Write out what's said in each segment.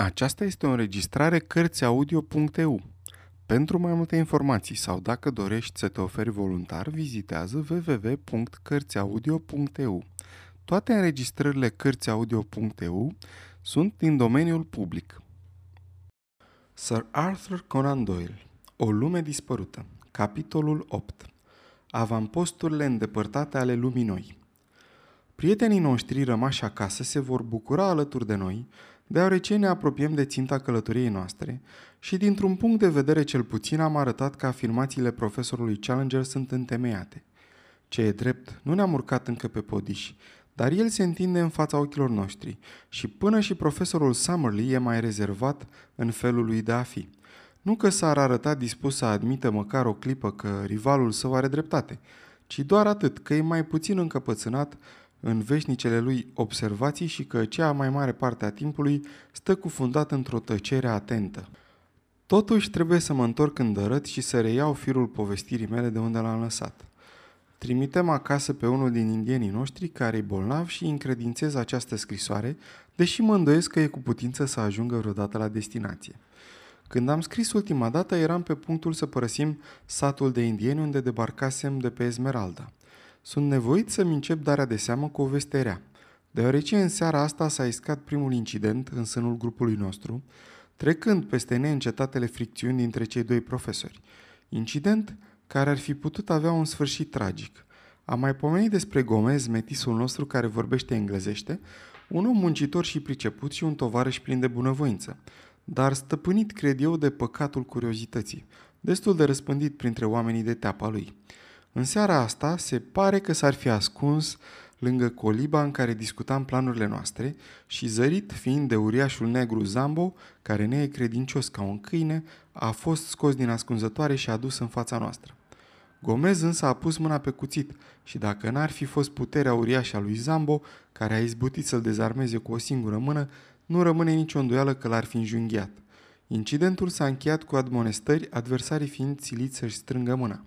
Aceasta este o înregistrare Cărțiaudio.eu. Pentru mai multe informații sau dacă dorești să te oferi voluntar, vizitează www.cărțiaudio.eu. Toate înregistrările Cărțiaudio.eu sunt din domeniul public. Sir Arthur Conan Doyle O lume dispărută Capitolul 8 Avamposturile îndepărtate ale lumii noi Prietenii noștri rămași acasă se vor bucura alături de noi deoarece ne apropiem de ținta călătoriei noastre și dintr-un punct de vedere cel puțin am arătat că afirmațiile profesorului Challenger sunt întemeiate. Ce e drept, nu ne-am urcat încă pe podiș, dar el se întinde în fața ochilor noștri și până și profesorul Summerlee e mai rezervat în felul lui de a fi. Nu că s-ar arăta dispus să admită măcar o clipă că rivalul său are dreptate, ci doar atât că e mai puțin încăpățânat în veșnicele lui observații și că cea mai mare parte a timpului stă cufundat într-o tăcere atentă. Totuși trebuie să mă întorc în dărât și să reiau firul povestirii mele de unde l-am lăsat. Trimitem acasă pe unul din indienii noștri care e bolnav și încredințez această scrisoare, deși mă îndoiesc că e cu putință să ajungă vreodată la destinație. Când am scris ultima dată, eram pe punctul să părăsim satul de indieni unde debarcasem de pe Esmeralda sunt nevoit să-mi încep darea de seamă cu o veste rea, deoarece în seara asta s-a iscat primul incident în sânul grupului nostru, trecând peste neîncetatele fricțiuni dintre cei doi profesori. Incident care ar fi putut avea un sfârșit tragic. Am mai pomenit despre Gomez, metisul nostru care vorbește englezește, un om muncitor și priceput și un tovarăș plin de bunăvoință, dar stăpânit, cred eu, de păcatul curiozității, destul de răspândit printre oamenii de teapa lui. În seara asta se pare că s-ar fi ascuns lângă coliba în care discutam planurile noastre și zărit fiind de uriașul negru Zambo, care ne e credincios ca un câine, a fost scos din ascunzătoare și adus în fața noastră. Gomez însă a pus mâna pe cuțit și dacă n-ar fi fost puterea uriașă a lui Zambo, care a izbutit să-l dezarmeze cu o singură mână, nu rămâne nicio îndoială că l-ar fi înjunghiat. Incidentul s-a încheiat cu admonestări, adversarii fiind siliți să-și strângă mâna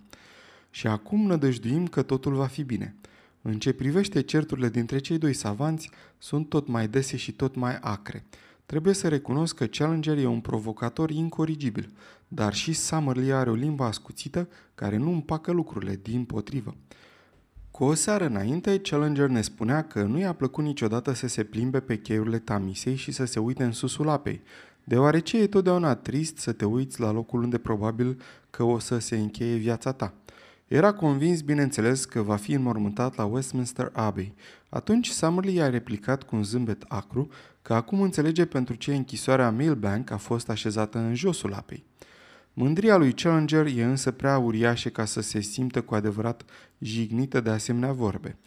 și acum nădăjduim că totul va fi bine. În ce privește certurile dintre cei doi savanți, sunt tot mai dese și tot mai acre. Trebuie să recunosc că Challenger e un provocator incorrigibil, dar și Summerlee are o limbă ascuțită care nu împacă lucrurile, din potrivă. Cu o seară înainte, Challenger ne spunea că nu i-a plăcut niciodată să se plimbe pe cheiurile Tamisei și să se uite în susul apei, deoarece e totdeauna trist să te uiți la locul unde probabil că o să se încheie viața ta. Era convins, bineînțeles, că va fi înmormântat la Westminster Abbey. Atunci Summerlee i-a replicat cu un zâmbet acru că acum înțelege pentru ce închisoarea Millbank a fost așezată în josul apei. Mândria lui Challenger e însă prea uriașă ca să se simtă cu adevărat jignită de asemenea vorbe.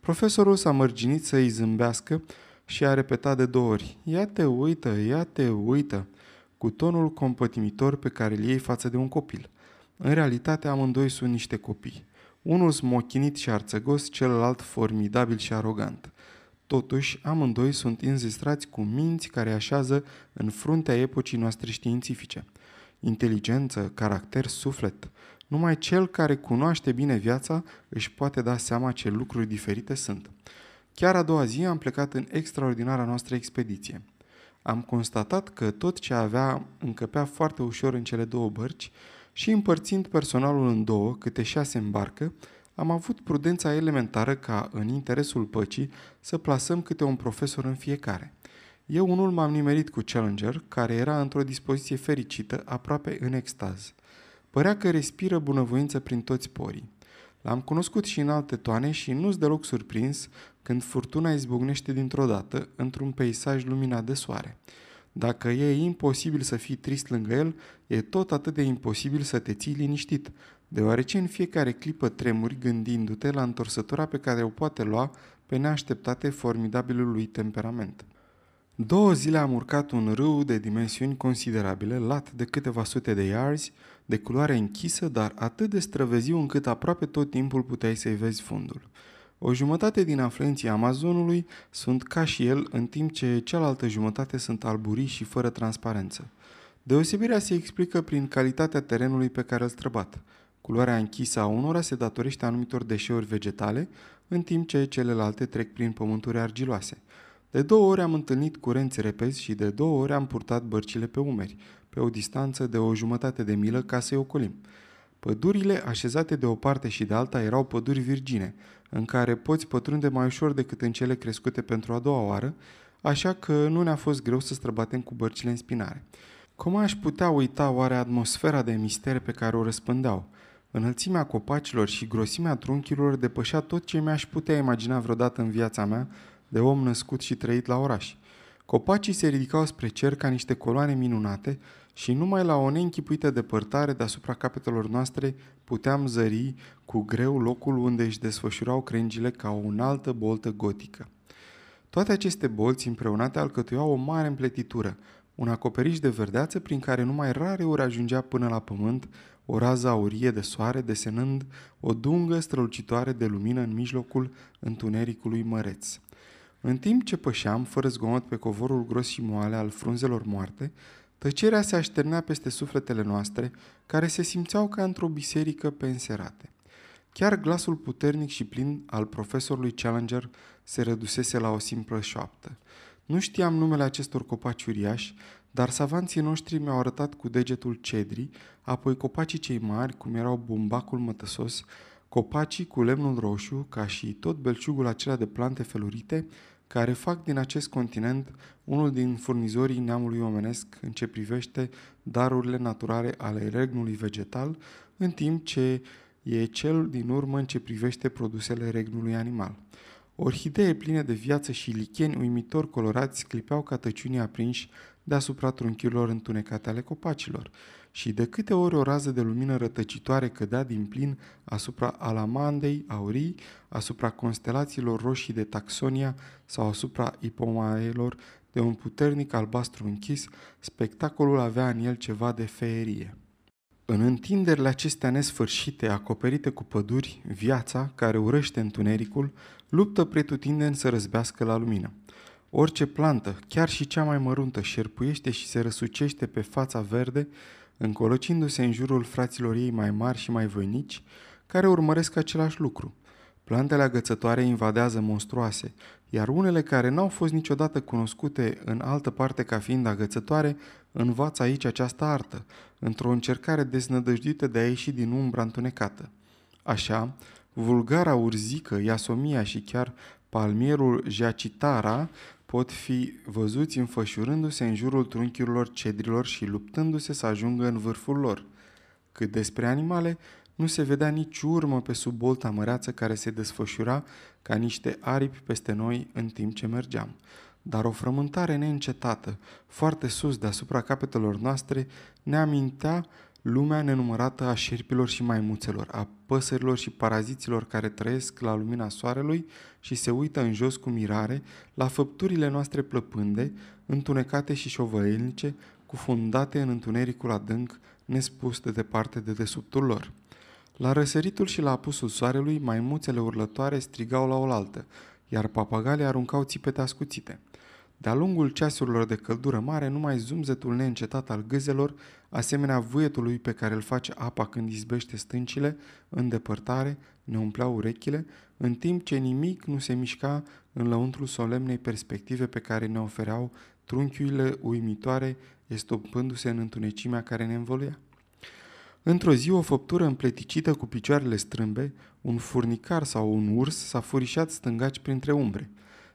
Profesorul s-a mărginit să îi zâmbească și a repetat de două ori, Ia te uită, ia te uită, cu tonul compătimitor pe care îl iei față de un copil. În realitate, amândoi sunt niște copii. Unul smochinit și arțăgos, celălalt formidabil și arogant. Totuși, amândoi sunt înzestrați cu minți care așează în fruntea epocii noastre științifice. Inteligență, caracter, suflet. Numai cel care cunoaște bine viața își poate da seama ce lucruri diferite sunt. Chiar a doua zi am plecat în extraordinara noastră expediție. Am constatat că tot ce avea încăpea foarte ușor în cele două bărci și împărțind personalul în două, câte șase în barcă, am avut prudența elementară ca, în interesul păcii, să plasăm câte un profesor în fiecare. Eu unul m-am nimerit cu Challenger, care era într-o dispoziție fericită, aproape în extaz. Părea că respiră bunăvoință prin toți porii. L-am cunoscut și în alte toane și nu-s deloc surprins când furtuna izbucnește dintr-o dată într-un peisaj luminat de soare. Dacă e imposibil să fii trist lângă el, e tot atât de imposibil să te ții liniștit, deoarece în fiecare clipă tremuri gândindu-te la întorsătura pe care o poate lua pe neașteptate formidabilul lui temperament. Două zile am urcat un râu de dimensiuni considerabile, lat de câteva sute de yards, de culoare închisă, dar atât de străveziu încât aproape tot timpul puteai să-i vezi fundul. O jumătate din afluenții Amazonului sunt ca și el, în timp ce cealaltă jumătate sunt alburii și fără transparență. Deosebirea se explică prin calitatea terenului pe care îl străbat. Culoarea închisă a unora se datorește anumitor deșeuri vegetale, în timp ce celelalte trec prin pământuri argiloase. De două ori am întâlnit curenți repezi și de două ori am purtat bărcile pe umeri, pe o distanță de o jumătate de milă ca să-i ocolim. Pădurile așezate de o parte și de alta erau păduri virgine, în care poți pătrunde mai ușor decât în cele crescute pentru a doua oară, așa că nu ne-a fost greu să străbatem cu bărcile în spinare. Cum aș putea uita oare atmosfera de mistere pe care o răspândeau? Înălțimea copacilor și grosimea trunchiilor depășea tot ce mi-aș putea imagina vreodată în viața mea de om născut și trăit la oraș. Copacii se ridicau spre cer ca niște coloane minunate și numai la o neînchipuită depărtare deasupra capetelor noastre puteam zări cu greu locul unde își desfășurau crengile ca o înaltă boltă gotică. Toate aceste bolți împreunate alcătuiau o mare împletitură, un acoperiș de verdeață prin care numai rare ori ajungea până la pământ o rază aurie de soare desenând o dungă strălucitoare de lumină în mijlocul întunericului măreț. În timp ce pășeam, fără zgomot pe covorul gros și moale al frunzelor moarte, tăcerea se așternea peste sufletele noastre, care se simțeau ca într-o biserică pe înserate. Chiar glasul puternic și plin al profesorului Challenger se redusese la o simplă șoaptă. Nu știam numele acestor copaci uriași, dar savanții noștri mi-au arătat cu degetul cedrii, apoi copacii cei mari, cum erau bumbacul mătăsos, copacii cu lemnul roșu, ca și tot belciugul acela de plante felurite, care fac din acest continent unul din furnizorii neamului omenesc în ce privește darurile naturale ale regnului vegetal, în timp ce e cel din urmă în ce privește produsele regnului animal. Orhidee pline de viață și licheni uimitor colorați clipeau ca tăciunii aprinși deasupra trunchiurilor întunecate ale copacilor și de câte ori o rază de lumină rătăcitoare cădea din plin asupra alamandei aurii, asupra constelațiilor roșii de taxonia sau asupra ipomaelor de un puternic albastru închis, spectacolul avea în el ceva de feerie. În întinderile acestea nesfârșite, acoperite cu păduri, viața, care urăște întunericul, luptă pretutindeni să răzbească la lumină. Orice plantă, chiar și cea mai măruntă, șerpuiește și se răsucește pe fața verde, încolocindu-se în jurul fraților ei mai mari și mai voinici, care urmăresc același lucru. Plantele agățătoare invadează monstruoase, iar unele care n-au fost niciodată cunoscute în altă parte ca fiind agățătoare, învață aici această artă, într-o încercare deznădăjduită de a ieși din umbra întunecată. Așa, vulgara urzică, iasomia și chiar palmierul jacitara pot fi văzuți înfășurându-se în jurul trunchiurilor cedrilor și luptându-se să ajungă în vârful lor. Cât despre animale, nu se vedea nici urmă pe sub bolta măreață care se desfășura ca niște aripi peste noi în timp ce mergeam. Dar o frământare neîncetată, foarte sus deasupra capetelor noastre, ne amintea lumea nenumărată a șerpilor și maimuțelor, a păsărilor și paraziților care trăiesc la lumina soarelui și se uită în jos cu mirare la făpturile noastre plăpânde, întunecate și șovăielnice, cufundate în întunericul adânc, nespus de departe de desubtul lor. La răsăritul și la apusul soarelui, maimuțele urlătoare strigau la oaltă, iar papagalii aruncau țipete ascuțite. De-a lungul ceasurilor de căldură mare, numai zumzetul neîncetat al gâzelor, asemenea vâietului pe care îl face apa când izbește stâncile, în depărtare, ne umpleau urechile, în timp ce nimic nu se mișca în lăuntrul solemnei perspective pe care ne ofereau trunchiurile uimitoare, estompându-se în întunecimea care ne învăluia. Într-o zi, o făptură împleticită cu picioarele strâmbe, un furnicar sau un urs s-a furișat stângaci printre umbre.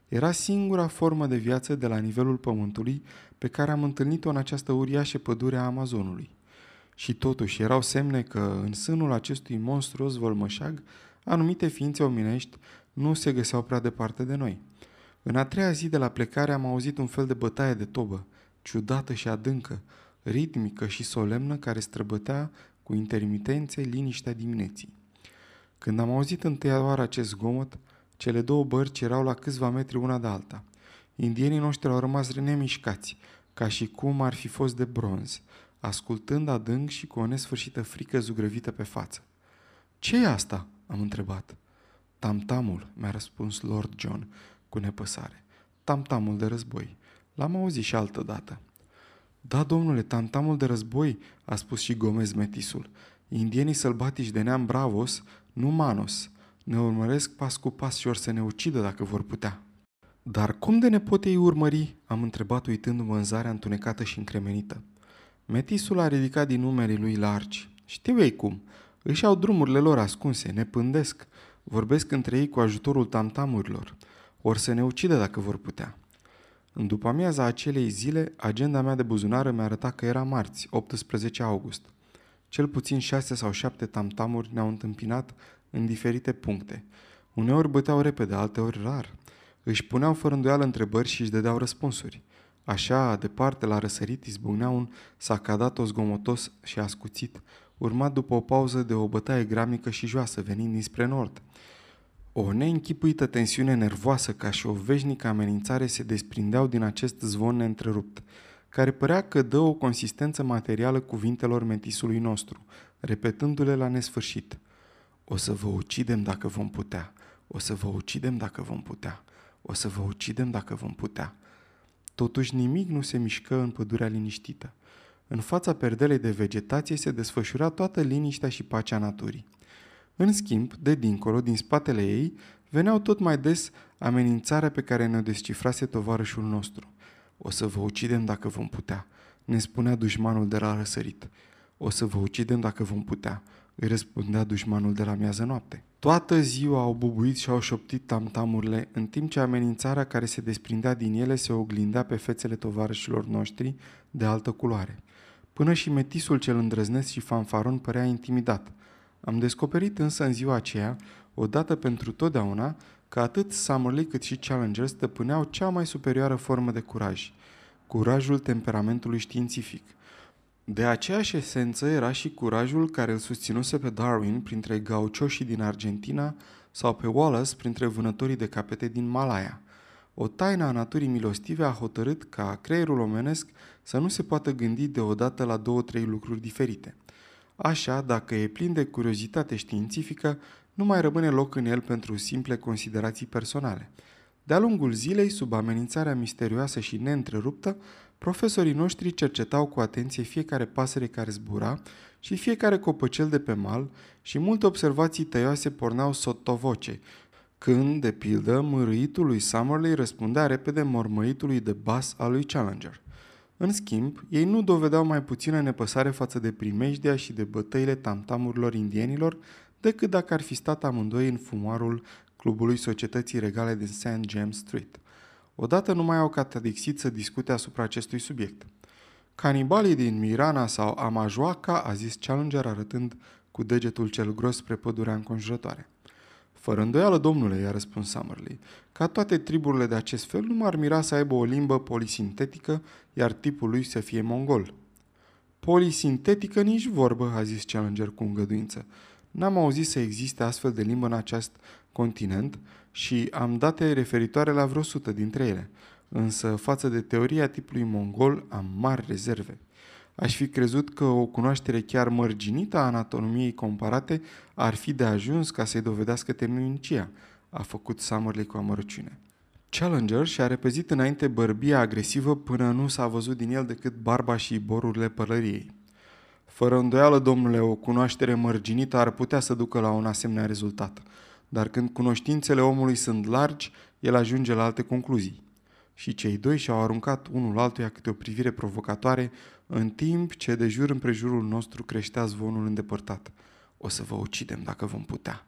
Era singura formă de viață de la nivelul pământului pe care am întâlnit-o în această uriașă pădure a Amazonului. Și totuși erau semne că în sânul acestui monstruos vălmășag anumite ființe omenești nu se găseau prea departe de noi. În a treia zi de la plecare am auzit un fel de bătaie de tobă, ciudată și adâncă, ritmică și solemnă care străbătea cu intermitențe liniștea dimineții. Când am auzit întâia oară acest zgomot, cele două bărci erau la câțiva metri una de alta. Indienii noștri au rămas nemișcați, ca și cum ar fi fost de bronz, ascultând adânc și cu o nesfârșită frică zugrăvită pe față. ce e asta?" am întrebat. Tamtamul, mi-a răspuns Lord John cu nepăsare. Tamtamul de război. L-am auzit și altă dată. Da, domnule, tamtamul de război, a spus și Gomez metisul. Indienii sălbatici de neam bravos, nu manos, ne urmăresc pas cu pas și or să ne ucidă dacă vor putea. Dar cum de ne pot ei urmări?" am întrebat uitându-mă în zarea întunecată și încremenită. Metisul a ridicat din numerii lui largi. Știu ei cum. Își au drumurile lor ascunse, ne pândesc. Vorbesc între ei cu ajutorul tamtamurilor. Or să ne ucidă dacă vor putea. În după amiaza acelei zile, agenda mea de buzunară mi-a arătat că era marți, 18 august. Cel puțin șase sau șapte tamtamuri ne-au întâmpinat în diferite puncte. Uneori băteau repede, alteori rar. Își puneau fără îndoială întrebări și își dădeau răspunsuri. Așa, departe, la răsărit, izbucnea un sacadat zgomotos și ascuțit, urmat după o pauză de o bătaie gramică și joasă, venind dinspre nord. O neînchipuită tensiune nervoasă ca și o veșnică amenințare se desprindeau din acest zvon neîntrerupt, care părea că dă o consistență materială cuvintelor metisului nostru, repetându-le la nesfârșit. O să vă ucidem dacă vom putea, o să vă ucidem dacă vom putea, o să vă ucidem dacă vom putea. Totuși nimic nu se mișcă în pădurea liniștită. În fața perdelei de vegetație se desfășura toată liniștea și pacea naturii. În schimb, de dincolo, din spatele ei, veneau tot mai des amenințarea pe care ne-o descifrase tovarășul nostru. O să vă ucidem dacă vom putea, ne spunea dușmanul de la răsărit. O să vă ucidem dacă vom putea, îi răspundea dușmanul de la miază noapte. Toată ziua au bubuit și au șoptit tamtamurile, în timp ce amenințarea care se desprindea din ele se oglindea pe fețele tovarășilor noștri de altă culoare. Până și metisul cel îndrăznesc și fanfaron părea intimidat. Am descoperit însă în ziua aceea, odată pentru totdeauna, că atât Summerlee cât și Challenger stăpâneau cea mai superioară formă de curaj, curajul temperamentului științific. De aceeași esență era și curajul care îl susținuse pe Darwin printre gaucioșii din Argentina sau pe Wallace printre vânătorii de capete din Malaya. O taină a naturii milostive a hotărât ca creierul omenesc să nu se poată gândi deodată la două-trei lucruri diferite. Așa, dacă e plin de curiozitate științifică, nu mai rămâne loc în el pentru simple considerații personale. De-a lungul zilei, sub amenințarea misterioasă și neîntreruptă, profesorii noștri cercetau cu atenție fiecare pasăre care zbura și fiecare copăcel de pe mal și multe observații tăioase porneau sotovoce, când, de pildă, mărâitul lui Summerley răspundea repede mormăitului de bas al lui Challenger. În schimb, ei nu dovedeau mai puțină nepăsare față de primejdea și de bătăile tamtamurilor indienilor decât dacă ar fi stat amândoi în fumarul clubului Societății Regale din St. James Street. Odată nu mai au catadixit să discute asupra acestui subiect. Canibalii din Mirana sau Amajoaca, a zis Challenger arătând cu degetul cel gros spre pădurea înconjurătoare. Fără îndoială, domnule, i-a răspuns Summerlee, ca toate triburile de acest fel, nu m-ar mira să aibă o limbă polisintetică, iar tipul lui să fie mongol. Polisintetică nici vorbă, a zis Challenger cu îngăduință. N-am auzit să existe astfel de limbă în acest continent și am date referitoare la vreo sută dintre ele. Însă, față de teoria tipului mongol, am mari rezerve. Aș fi crezut că o cunoaștere chiar mărginită a anatomiei comparate ar fi de ajuns ca să-i dovedească temnicia, a făcut Summerley cu amărăciune. Challenger și-a repezit înainte bărbia agresivă până nu s-a văzut din el decât barba și borurile pălăriei. Fără îndoială, domnule, o cunoaștere mărginită ar putea să ducă la un asemenea rezultat. Dar când cunoștințele omului sunt largi, el ajunge la alte concluzii. Și cei doi și-au aruncat unul altuia câte o privire provocatoare, în timp ce de jur împrejurul nostru creștea zvonul îndepărtat. O să vă ucidem dacă vom putea.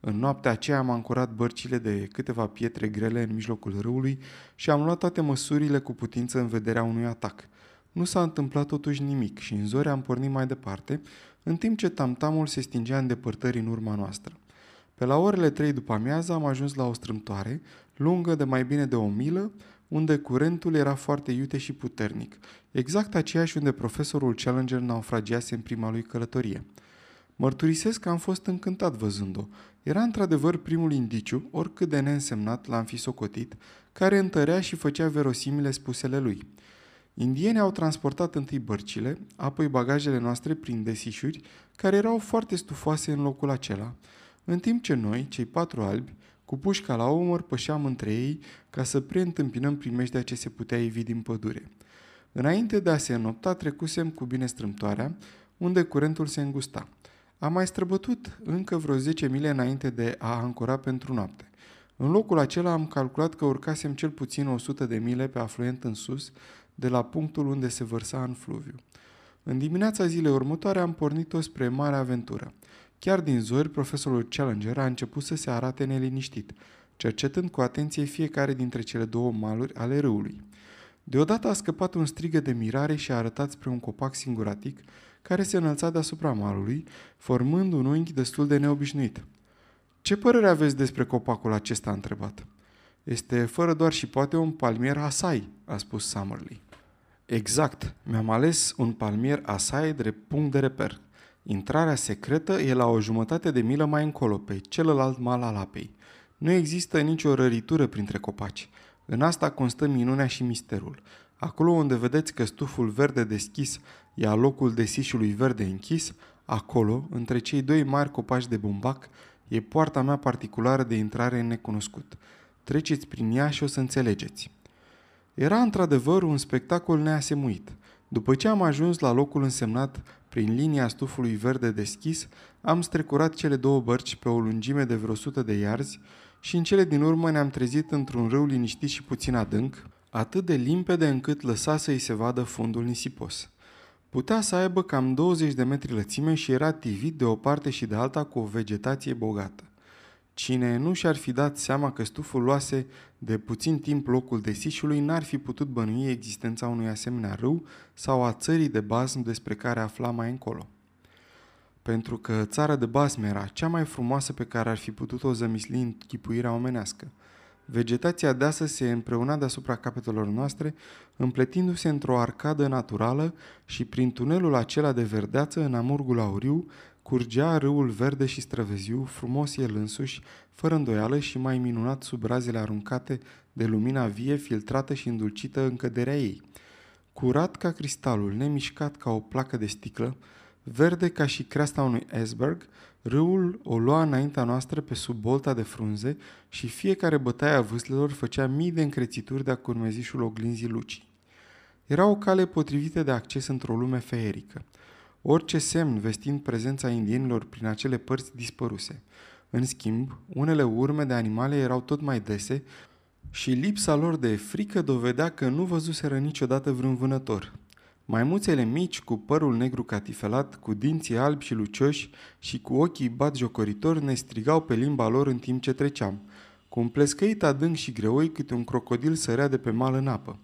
În noaptea aceea am ancorat bărcile de câteva pietre grele în mijlocul râului și am luat toate măsurile cu putință în vederea unui atac. Nu s-a întâmplat totuși nimic și în zori am pornit mai departe, în timp ce tamtamul se stingea în depărtări în urma noastră. Pe la orele trei după amiază am ajuns la o strâmtoare, lungă de mai bine de o milă, unde curentul era foarte iute și puternic, exact aceeași unde profesorul Challenger naufragiase în prima lui călătorie. Mărturisesc că am fost încântat văzând-o. Era într-adevăr primul indiciu, oricât de neînsemnat l-am fi socotit, care întărea și făcea verosimile spusele lui. Indienii au transportat întâi bărcile, apoi bagajele noastre prin desișuri, care erau foarte stufoase în locul acela, în timp ce noi, cei patru albi, cu pușca la umăr, pășeam între ei ca să preîntâmpinăm primejdea ce se putea ivi din pădure. Înainte de a se înopta, trecusem cu bine strâmtoarea, unde curentul se îngusta. Am mai străbătut încă vreo 10 mile înainte de a ancora pentru noapte. În locul acela am calculat că urcasem cel puțin 100 de mile pe afluent în sus, de la punctul unde se vărsa în fluviu. În dimineața zilei următoare am pornit-o spre mare aventură. Chiar din zori, profesorul Challenger a început să se arate neliniștit, cercetând cu atenție fiecare dintre cele două maluri ale râului. Deodată a scăpat un strigă de mirare și a arătat spre un copac singuratic care se înălța deasupra malului, formând un unghi destul de neobișnuit. Ce părere aveți despre copacul acesta?" a întrebat. Este fără doar și poate un palmier asai, a spus Summerly. Exact, mi-am ales un palmier asai de punct de reper. Intrarea secretă e la o jumătate de milă mai încolo, pe celălalt mal al apei. Nu există nicio răritură printre copaci. În asta constă minunea și misterul. Acolo unde vedeți că stuful verde deschis ia locul desișului verde închis, acolo, între cei doi mari copaci de bumbac, e poarta mea particulară de intrare în necunoscut. Treceți prin ea și o să înțelegeți. Era într-adevăr un spectacol neasemuit. După ce am ajuns la locul însemnat prin linia stufului verde deschis, am strecurat cele două bărci pe o lungime de vreo sută de iarzi și în cele din urmă ne-am trezit într-un râu liniștit și puțin adânc, atât de limpede încât lăsa să-i se vadă fundul nisipos. Putea să aibă cam 20 de metri lățime și era tivit de o parte și de alta cu o vegetație bogată. Cine nu și-ar fi dat seama că stuful luase de puțin timp locul desișului, n-ar fi putut bănui existența unui asemenea râu sau a țării de basm despre care afla mai încolo. Pentru că țara de basm era cea mai frumoasă pe care ar fi putut-o zămisli în chipuirea omenească. Vegetația deasă se împreuna deasupra capetelor noastre, împletindu-se într-o arcadă naturală și prin tunelul acela de verdeață în amurgul auriu curgea râul verde și străveziu, frumos el însuși, fără îndoială și mai minunat sub razele aruncate de lumina vie, filtrată și îndulcită în căderea ei. Curat ca cristalul, nemișcat ca o placă de sticlă, verde ca și creasta unui iceberg, râul o lua înaintea noastră pe sub bolta de frunze și fiecare bătaie a vâslelor făcea mii de încrețituri de-a curmezișul oglinzii lucii. Era o cale potrivită de acces într-o lume feerică. Orice semn vestind prezența indienilor prin acele părți dispăruse. În schimb, unele urme de animale erau tot mai dese și lipsa lor de frică dovedea că nu văzuseră niciodată vreun vânător. Maimuțele mici, cu părul negru catifelat, cu dinții albi și lucioși și cu ochii jocoritori, ne strigau pe limba lor în timp ce treceam. Cu un plescăit adânc și greoi, câte un crocodil sărea de pe mal în apă.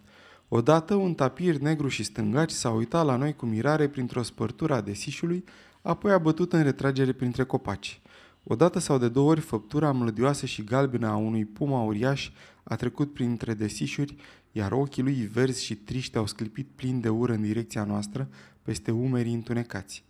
Odată un tapir negru și stângaci s-a uitat la noi cu mirare printr-o spărtură a desișului, apoi a bătut în retragere printre copaci. Odată sau de două ori făptura mlădioasă și galbenă a unui puma uriaș a trecut printre desișuri, iar ochii lui verzi și triști au sclipit plin de ură în direcția noastră, peste umerii întunecați.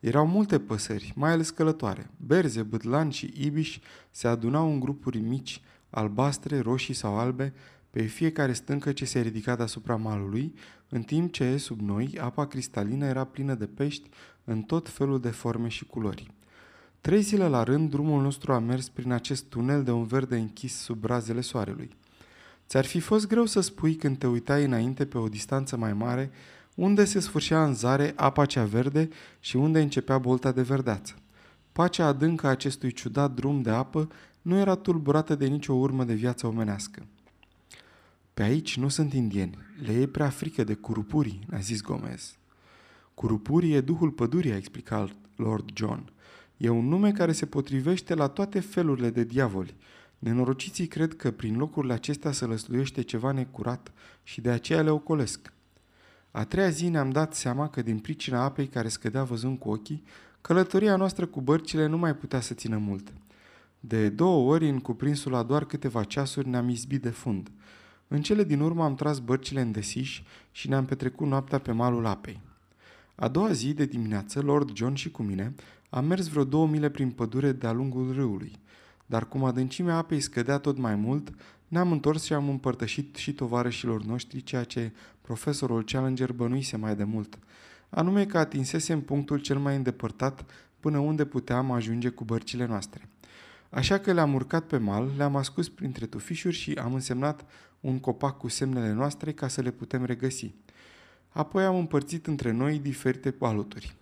Erau multe păsări, mai ales călătoare. Berze, bătlani și ibiși se adunau în grupuri mici, albastre, roșii sau albe, pe fiecare stâncă ce se ridica deasupra malului, în timp ce, sub noi, apa cristalină era plină de pești în tot felul de forme și culori. Trei zile la rând, drumul nostru a mers prin acest tunel de un verde închis sub razele soarelui. Ți-ar fi fost greu să spui când te uitai înainte pe o distanță mai mare unde se sfârșea în zare apa cea verde și unde începea bolta de verdeață. Pacea adâncă a acestui ciudat drum de apă nu era tulburată de nicio urmă de viață omenească. Pe aici nu sunt indieni, le e prea frică de curupurii, a zis Gomez. Curupurii e duhul pădurii, a explicat Lord John. E un nume care se potrivește la toate felurile de diavoli. Nenorociții cred că prin locurile acestea se lăsluiește ceva necurat și de aceea le ocolesc. A treia zi ne-am dat seama că din pricina apei care scădea văzând cu ochii, călătoria noastră cu bărcile nu mai putea să țină mult. De două ori, în cuprinsul la doar câteva ceasuri, ne-am izbit de fund. În cele din urmă am tras bărcile în desiș și ne-am petrecut noaptea pe malul apei. A doua zi de dimineață, Lord John și cu mine am mers vreo două mile prin pădure de-a lungul râului, dar cum adâncimea apei scădea tot mai mult, ne-am întors și am împărtășit și tovarășilor noștri ceea ce profesorul Challenger bănuise mai de mult, anume că atinsesem punctul cel mai îndepărtat până unde puteam ajunge cu bărcile noastre. Așa că le-am urcat pe mal, le-am ascus printre tufișuri și am însemnat un copac cu semnele noastre ca să le putem regăsi. Apoi am împărțit între noi diferite paluturi.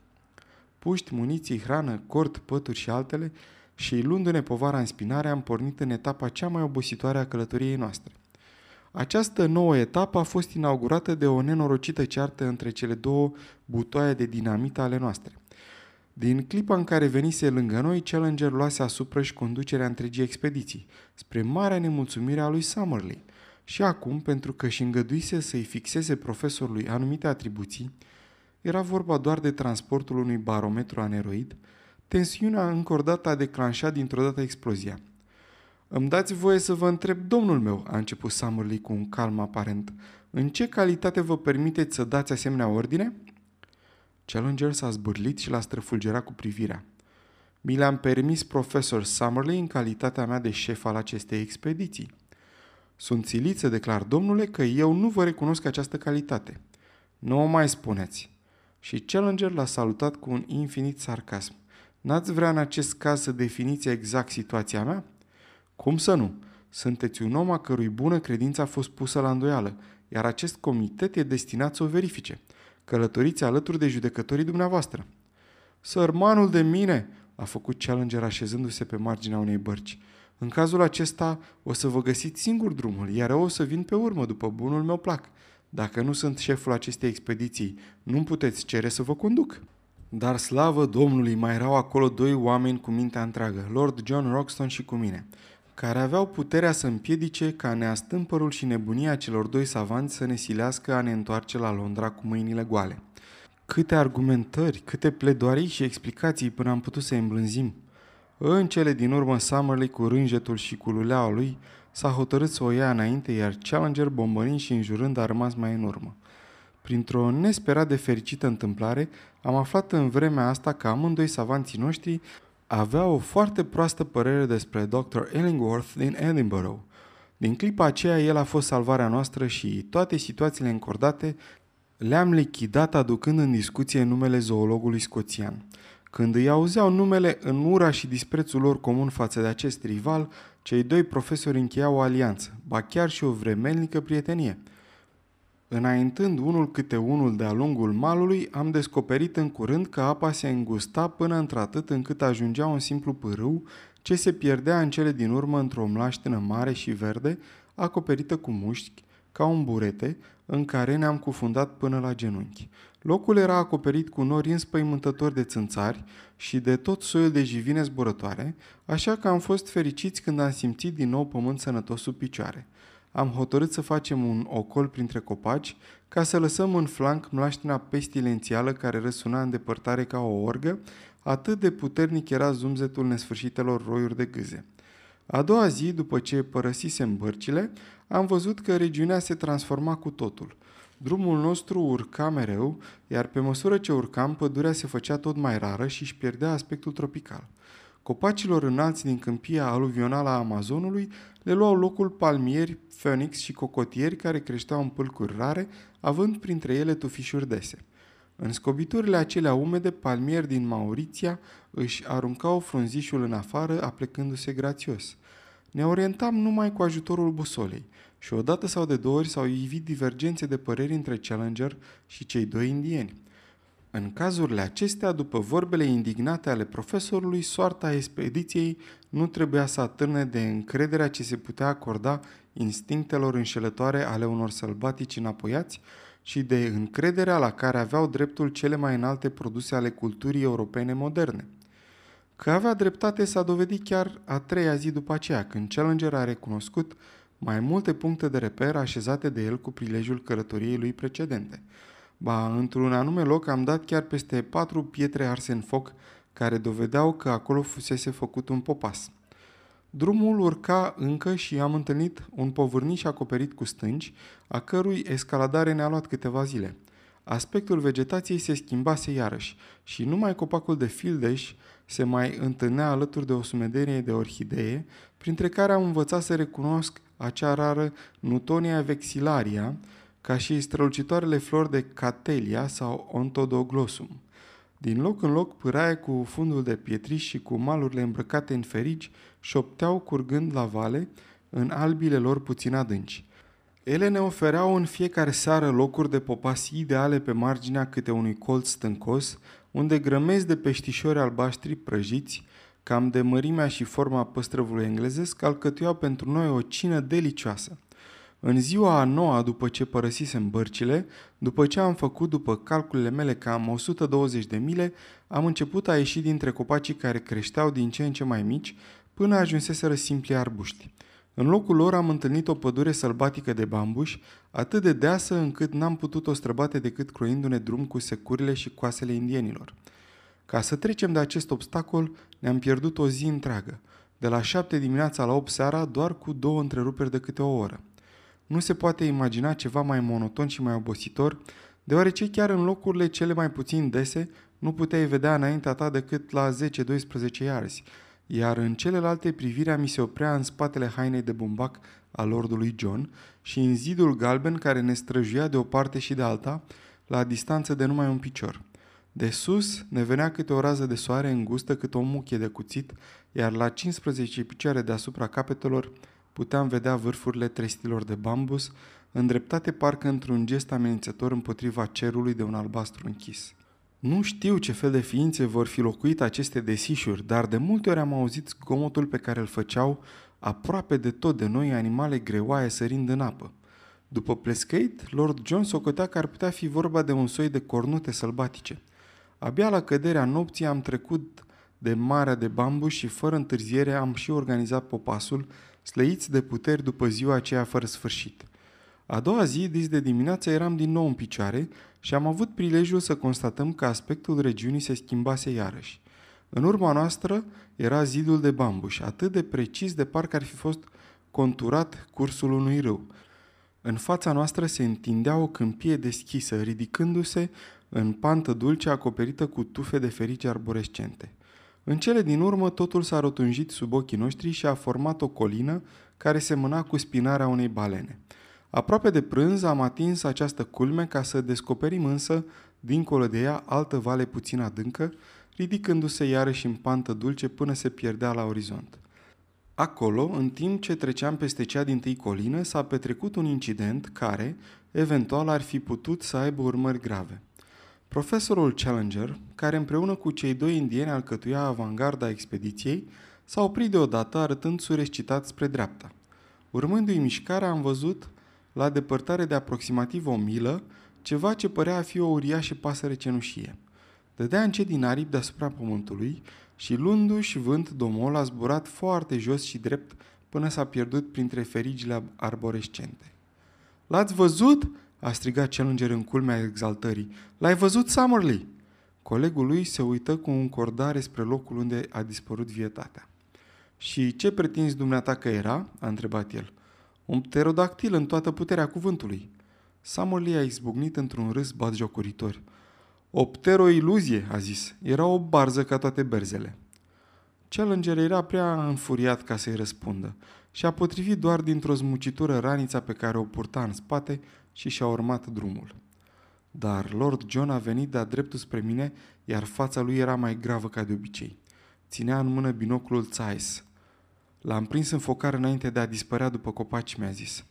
Puști, muniții, hrană, cort, pături și altele și, luându-ne povara în spinare, am pornit în etapa cea mai obositoare a călătoriei noastre. Această nouă etapă a fost inaugurată de o nenorocită ceartă între cele două butoaie de dinamită ale noastre. Din clipa în care venise lângă noi, Challenger luase asupra și conducerea întregii expediții, spre marea nemulțumire a lui Summerlee. Și acum, pentru că și îngăduise să-i fixeze profesorului anumite atribuții, era vorba doar de transportul unui barometru aneroid, tensiunea încă o dată a declanșat dintr-o dată explozia. Îmi dați voie să vă întreb, domnul meu, a început Summerlee cu un calm aparent, în ce calitate vă permiteți să dați asemenea ordine? Challenger s-a zbârlit și l-a străfulgerat cu privirea. Mi le-am permis profesor Summerlee în calitatea mea de șef al acestei expediții. Sunt silit să declar, domnule, că eu nu vă recunosc această calitate. Nu o mai spuneți. Și Challenger l-a salutat cu un infinit sarcasm. N-ați vrea în acest caz să definiți exact situația mea? Cum să nu? Sunteți un om a cărui bună credință a fost pusă la îndoială, iar acest comitet e destinat să o verifice. Călătoriți alături de judecătorii dumneavoastră. Sărmanul de mine, a făcut Challenger așezându-se pe marginea unei bărci. În cazul acesta o să vă găsiți singur drumul, iar eu o să vin pe urmă după bunul meu plac. Dacă nu sunt șeful acestei expediții, nu puteți cere să vă conduc. Dar slavă Domnului, mai erau acolo doi oameni cu mintea întreagă, Lord John Roxton și cu mine, care aveau puterea să împiedice ca neastâmpărul și nebunia celor doi savanți să ne silească a ne întoarce la Londra cu mâinile goale. Câte argumentări, câte pledoarii și explicații până am putut să îmblânzim. În cele din urmă, Summerley cu rânjetul și cu luleaua lui s-a hotărât să o ia înainte, iar Challenger, bombănind și înjurând, a rămas mai în urmă. Printr-o nesperat de fericită întâmplare, am aflat în vremea asta că amândoi savanții noștri aveau o foarte proastă părere despre Dr. Illingworth din Edinburgh. Din clipa aceea, el a fost salvarea noastră și toate situațiile încordate le-am lichidat aducând în discuție numele zoologului scoțian. Când îi auzeau numele în ura și disprețul lor comun față de acest rival, cei doi profesori încheiau o alianță, ba chiar și o vremelnică prietenie. Înaintând unul câte unul de-a lungul malului, am descoperit în curând că apa se îngusta până într-atât încât ajungea un simplu pârâu ce se pierdea în cele din urmă într-o mlaștină mare și verde, acoperită cu mușchi, ca un burete, în care ne-am cufundat până la genunchi. Locul era acoperit cu nori înspăimântători de țânțari și de tot soiul de jivine zburătoare, așa că am fost fericiți când am simțit din nou pământ sănătos sub picioare. Am hotărât să facem un ocol printre copaci ca să lăsăm în flanc mlaștina pestilențială care răsuna în depărtare ca o orgă, atât de puternic era zumzetul nesfârșitelor roiuri de gâze. A doua zi, după ce părăsisem bărcile, am văzut că regiunea se transforma cu totul – Drumul nostru urca mereu, iar pe măsură ce urcam, pădurea se făcea tot mai rară și își pierdea aspectul tropical. Copacilor înalți din câmpia aluvională a Amazonului le luau locul palmieri, phoenix și cocotieri care creșteau în pâlcuri rare, având printre ele tufișuri dese. În scobiturile acelea umede, palmieri din Mauriția își aruncau frunzișul în afară, aplecându-se grațios. Ne orientam numai cu ajutorul busolei – și odată sau de două ori s-au ivit divergențe de păreri între Challenger și cei doi indieni. În cazurile acestea, după vorbele indignate ale profesorului, soarta expediției nu trebuia să atârne de încrederea ce se putea acorda instinctelor înșelătoare ale unor sălbatici înapoiați și de încrederea la care aveau dreptul cele mai înalte produse ale culturii europene moderne. Că avea dreptate s-a dovedit chiar a treia zi după aceea, când Challenger a recunoscut mai multe puncte de reper așezate de el cu prilejul călătoriei lui precedente. Ba, într-un anume loc am dat chiar peste patru pietre arse în foc, care dovedeau că acolo fusese făcut un popas. Drumul urca încă și am întâlnit un povârniș acoperit cu stânci, a cărui escaladare ne-a luat câteva zile. Aspectul vegetației se schimbase iarăși și numai copacul de fildeș se mai întâlnea alături de o sumedenie de orhidee, printre care am învățat să recunosc acea rară Nutonia vexilaria, ca și strălucitoarele flori de Catelia sau Ontodoglossum. Din loc în loc, pâraie cu fundul de pietriș și cu malurile îmbrăcate în ferici șopteau curgând la vale în albile lor puțin adânci. Ele ne ofereau în fiecare seară locuri de popasi ideale pe marginea câte unui colț stâncos, unde grămezi de peștișori albaștri prăjiți cam de mărimea și forma păstrăvului englezesc, alcătuiau pentru noi o cină delicioasă. În ziua a noua după ce părăsisem bărcile, după ce am făcut după calculele mele cam 120 de mile, am început a ieși dintre copacii care creșteau din ce în ce mai mici, până ajunseseră simpli arbuști. În locul lor am întâlnit o pădure sălbatică de bambuși, atât de deasă încât n-am putut o străbate decât croindu-ne drum cu securile și coasele indienilor. Ca să trecem de acest obstacol, ne-am pierdut o zi întreagă, de la șapte dimineața la 8 seara, doar cu două întreruperi de câte o oră. Nu se poate imagina ceva mai monoton și mai obositor, deoarece chiar în locurile cele mai puțin dese nu puteai vedea înaintea ta decât la 10-12 iarzi, iar în celelalte privirea mi se oprea în spatele hainei de bumbac al lordului John și în zidul galben care ne străjuia de o parte și de alta, la distanță de numai un picior. De sus ne venea câte o rază de soare îngustă cât o muchie de cuțit, iar la 15 picioare deasupra capetelor puteam vedea vârfurile trestilor de bambus, îndreptate parcă într-un gest amenințător împotriva cerului de un albastru închis. Nu știu ce fel de ființe vor fi locuit aceste desișuri, dar de multe ori am auzit zgomotul pe care îl făceau aproape de tot de noi animale greoaie sărind în apă. După plescăit, Lord John socotea că ar putea fi vorba de un soi de cornute sălbatice. Abia la căderea nopții am trecut de marea de bambu și fără întârziere am și organizat popasul, slăiți de puteri după ziua aceea fără sfârșit. A doua zi, dis de dimineață, eram din nou în picioare și am avut prilejul să constatăm că aspectul regiunii se schimbase iarăși. În urma noastră era zidul de bambuș, atât de precis de parcă ar fi fost conturat cursul unui râu. În fața noastră se întindea o câmpie deschisă, ridicându-se în pantă dulce acoperită cu tufe de ferici arborescente. În cele din urmă, totul s-a rotunjit sub ochii noștri și a format o colină care semăna cu spinarea unei balene. Aproape de prânz am atins această culme ca să descoperim însă, dincolo de ea, altă vale puțin adâncă, ridicându-se iarăși în pantă dulce până se pierdea la orizont. Acolo, în timp ce treceam peste cea din tâi colină, s-a petrecut un incident care, eventual, ar fi putut să aibă urmări grave. Profesorul Challenger, care împreună cu cei doi indieni alcătuia avangarda expediției, s-a oprit deodată arătând surescitat spre dreapta. Urmându-i mișcarea, am văzut, la depărtare de aproximativ o milă, ceva ce părea a fi o uriașă pasăre cenușie. Dădea încet din aripi deasupra pământului și, luându-și vânt, domol a zburat foarte jos și drept până s-a pierdut printre ferigile arborescente. L-ați văzut?" A strigat Challenger în culmea exaltării. L-ai văzut, Summerlee? Colegul lui se uită cu un cordare spre locul unde a dispărut vietatea. Și ce pretinzi dumneata că era?" a întrebat el. Un pterodactil în toată puterea cuvântului. Summerlee a izbucnit într-un râs batjocuritor. O pteroiluzie, a zis. Era o barză ca toate berzele. Challenger era prea înfuriat ca să-i răspundă și a potrivit doar dintr-o zmucitură ranița pe care o purta în spate și și-a urmat drumul. Dar Lord John a venit de-a dreptul spre mine, iar fața lui era mai gravă ca de obicei. Ținea în mână binoclul Zeiss. L-am prins în focar înainte de a dispărea după copaci, mi-a zis.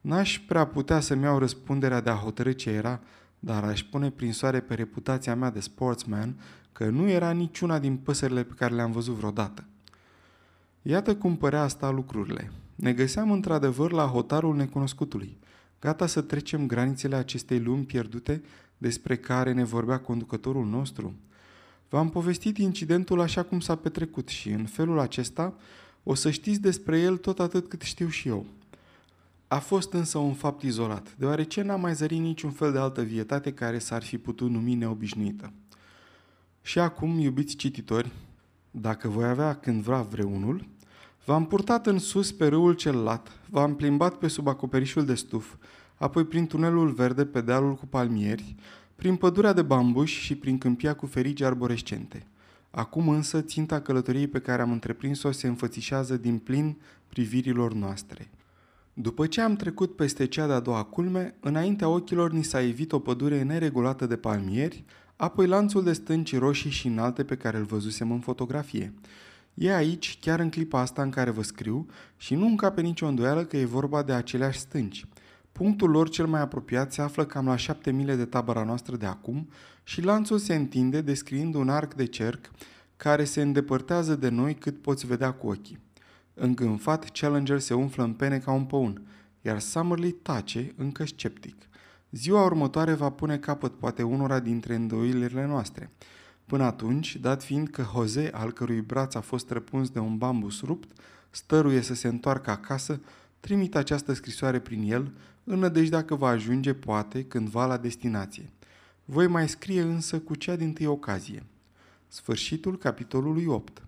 N-aș prea putea să-mi iau răspunderea de a hotărâ ce era, dar aș pune prin soare pe reputația mea de sportsman că nu era niciuna din păsările pe care le-am văzut vreodată. Iată cum părea asta lucrurile. Ne găseam într-adevăr la hotarul necunoscutului – gata să trecem granițele acestei lumi pierdute despre care ne vorbea conducătorul nostru? V-am povestit incidentul așa cum s-a petrecut și în felul acesta o să știți despre el tot atât cât știu și eu. A fost însă un fapt izolat, deoarece n-a mai zărit niciun fel de altă vietate care s-ar fi putut numi neobișnuită. Și acum, iubiți cititori, dacă voi avea cândva vreunul, V-am purtat în sus pe râul cel lat, v-am plimbat pe sub acoperișul de stuf, apoi prin tunelul verde pe dealul cu palmieri, prin pădurea de bambuș și prin câmpia cu ferigi arborescente. Acum însă ținta călătoriei pe care am întreprins-o se înfățișează din plin privirilor noastre. După ce am trecut peste cea de-a doua culme, înaintea ochilor ni s-a evit o pădure neregulată de palmieri, apoi lanțul de stânci roșii și înalte pe care îl văzusem în fotografie – E aici, chiar în clipa asta în care vă scriu, și nu încape nicio îndoială că e vorba de aceleași stânci. Punctul lor cel mai apropiat se află cam la șapte mile de tabăra noastră de acum și lanțul se întinde descriind un arc de cerc care se îndepărtează de noi cât poți vedea cu ochii. Îngânfat, Challenger se umflă în pene ca un păun, iar Summerlee tace, încă sceptic. Ziua următoare va pune capăt poate unora dintre îndoielile noastre. Până atunci, dat fiind că Jose, al cărui braț a fost răpuns de un bambus rupt, stăruie să se întoarcă acasă, trimit această scrisoare prin el, în nădejdea că va ajunge, poate, cândva la destinație. Voi mai scrie însă cu cea din tâi ocazie. Sfârșitul capitolului 8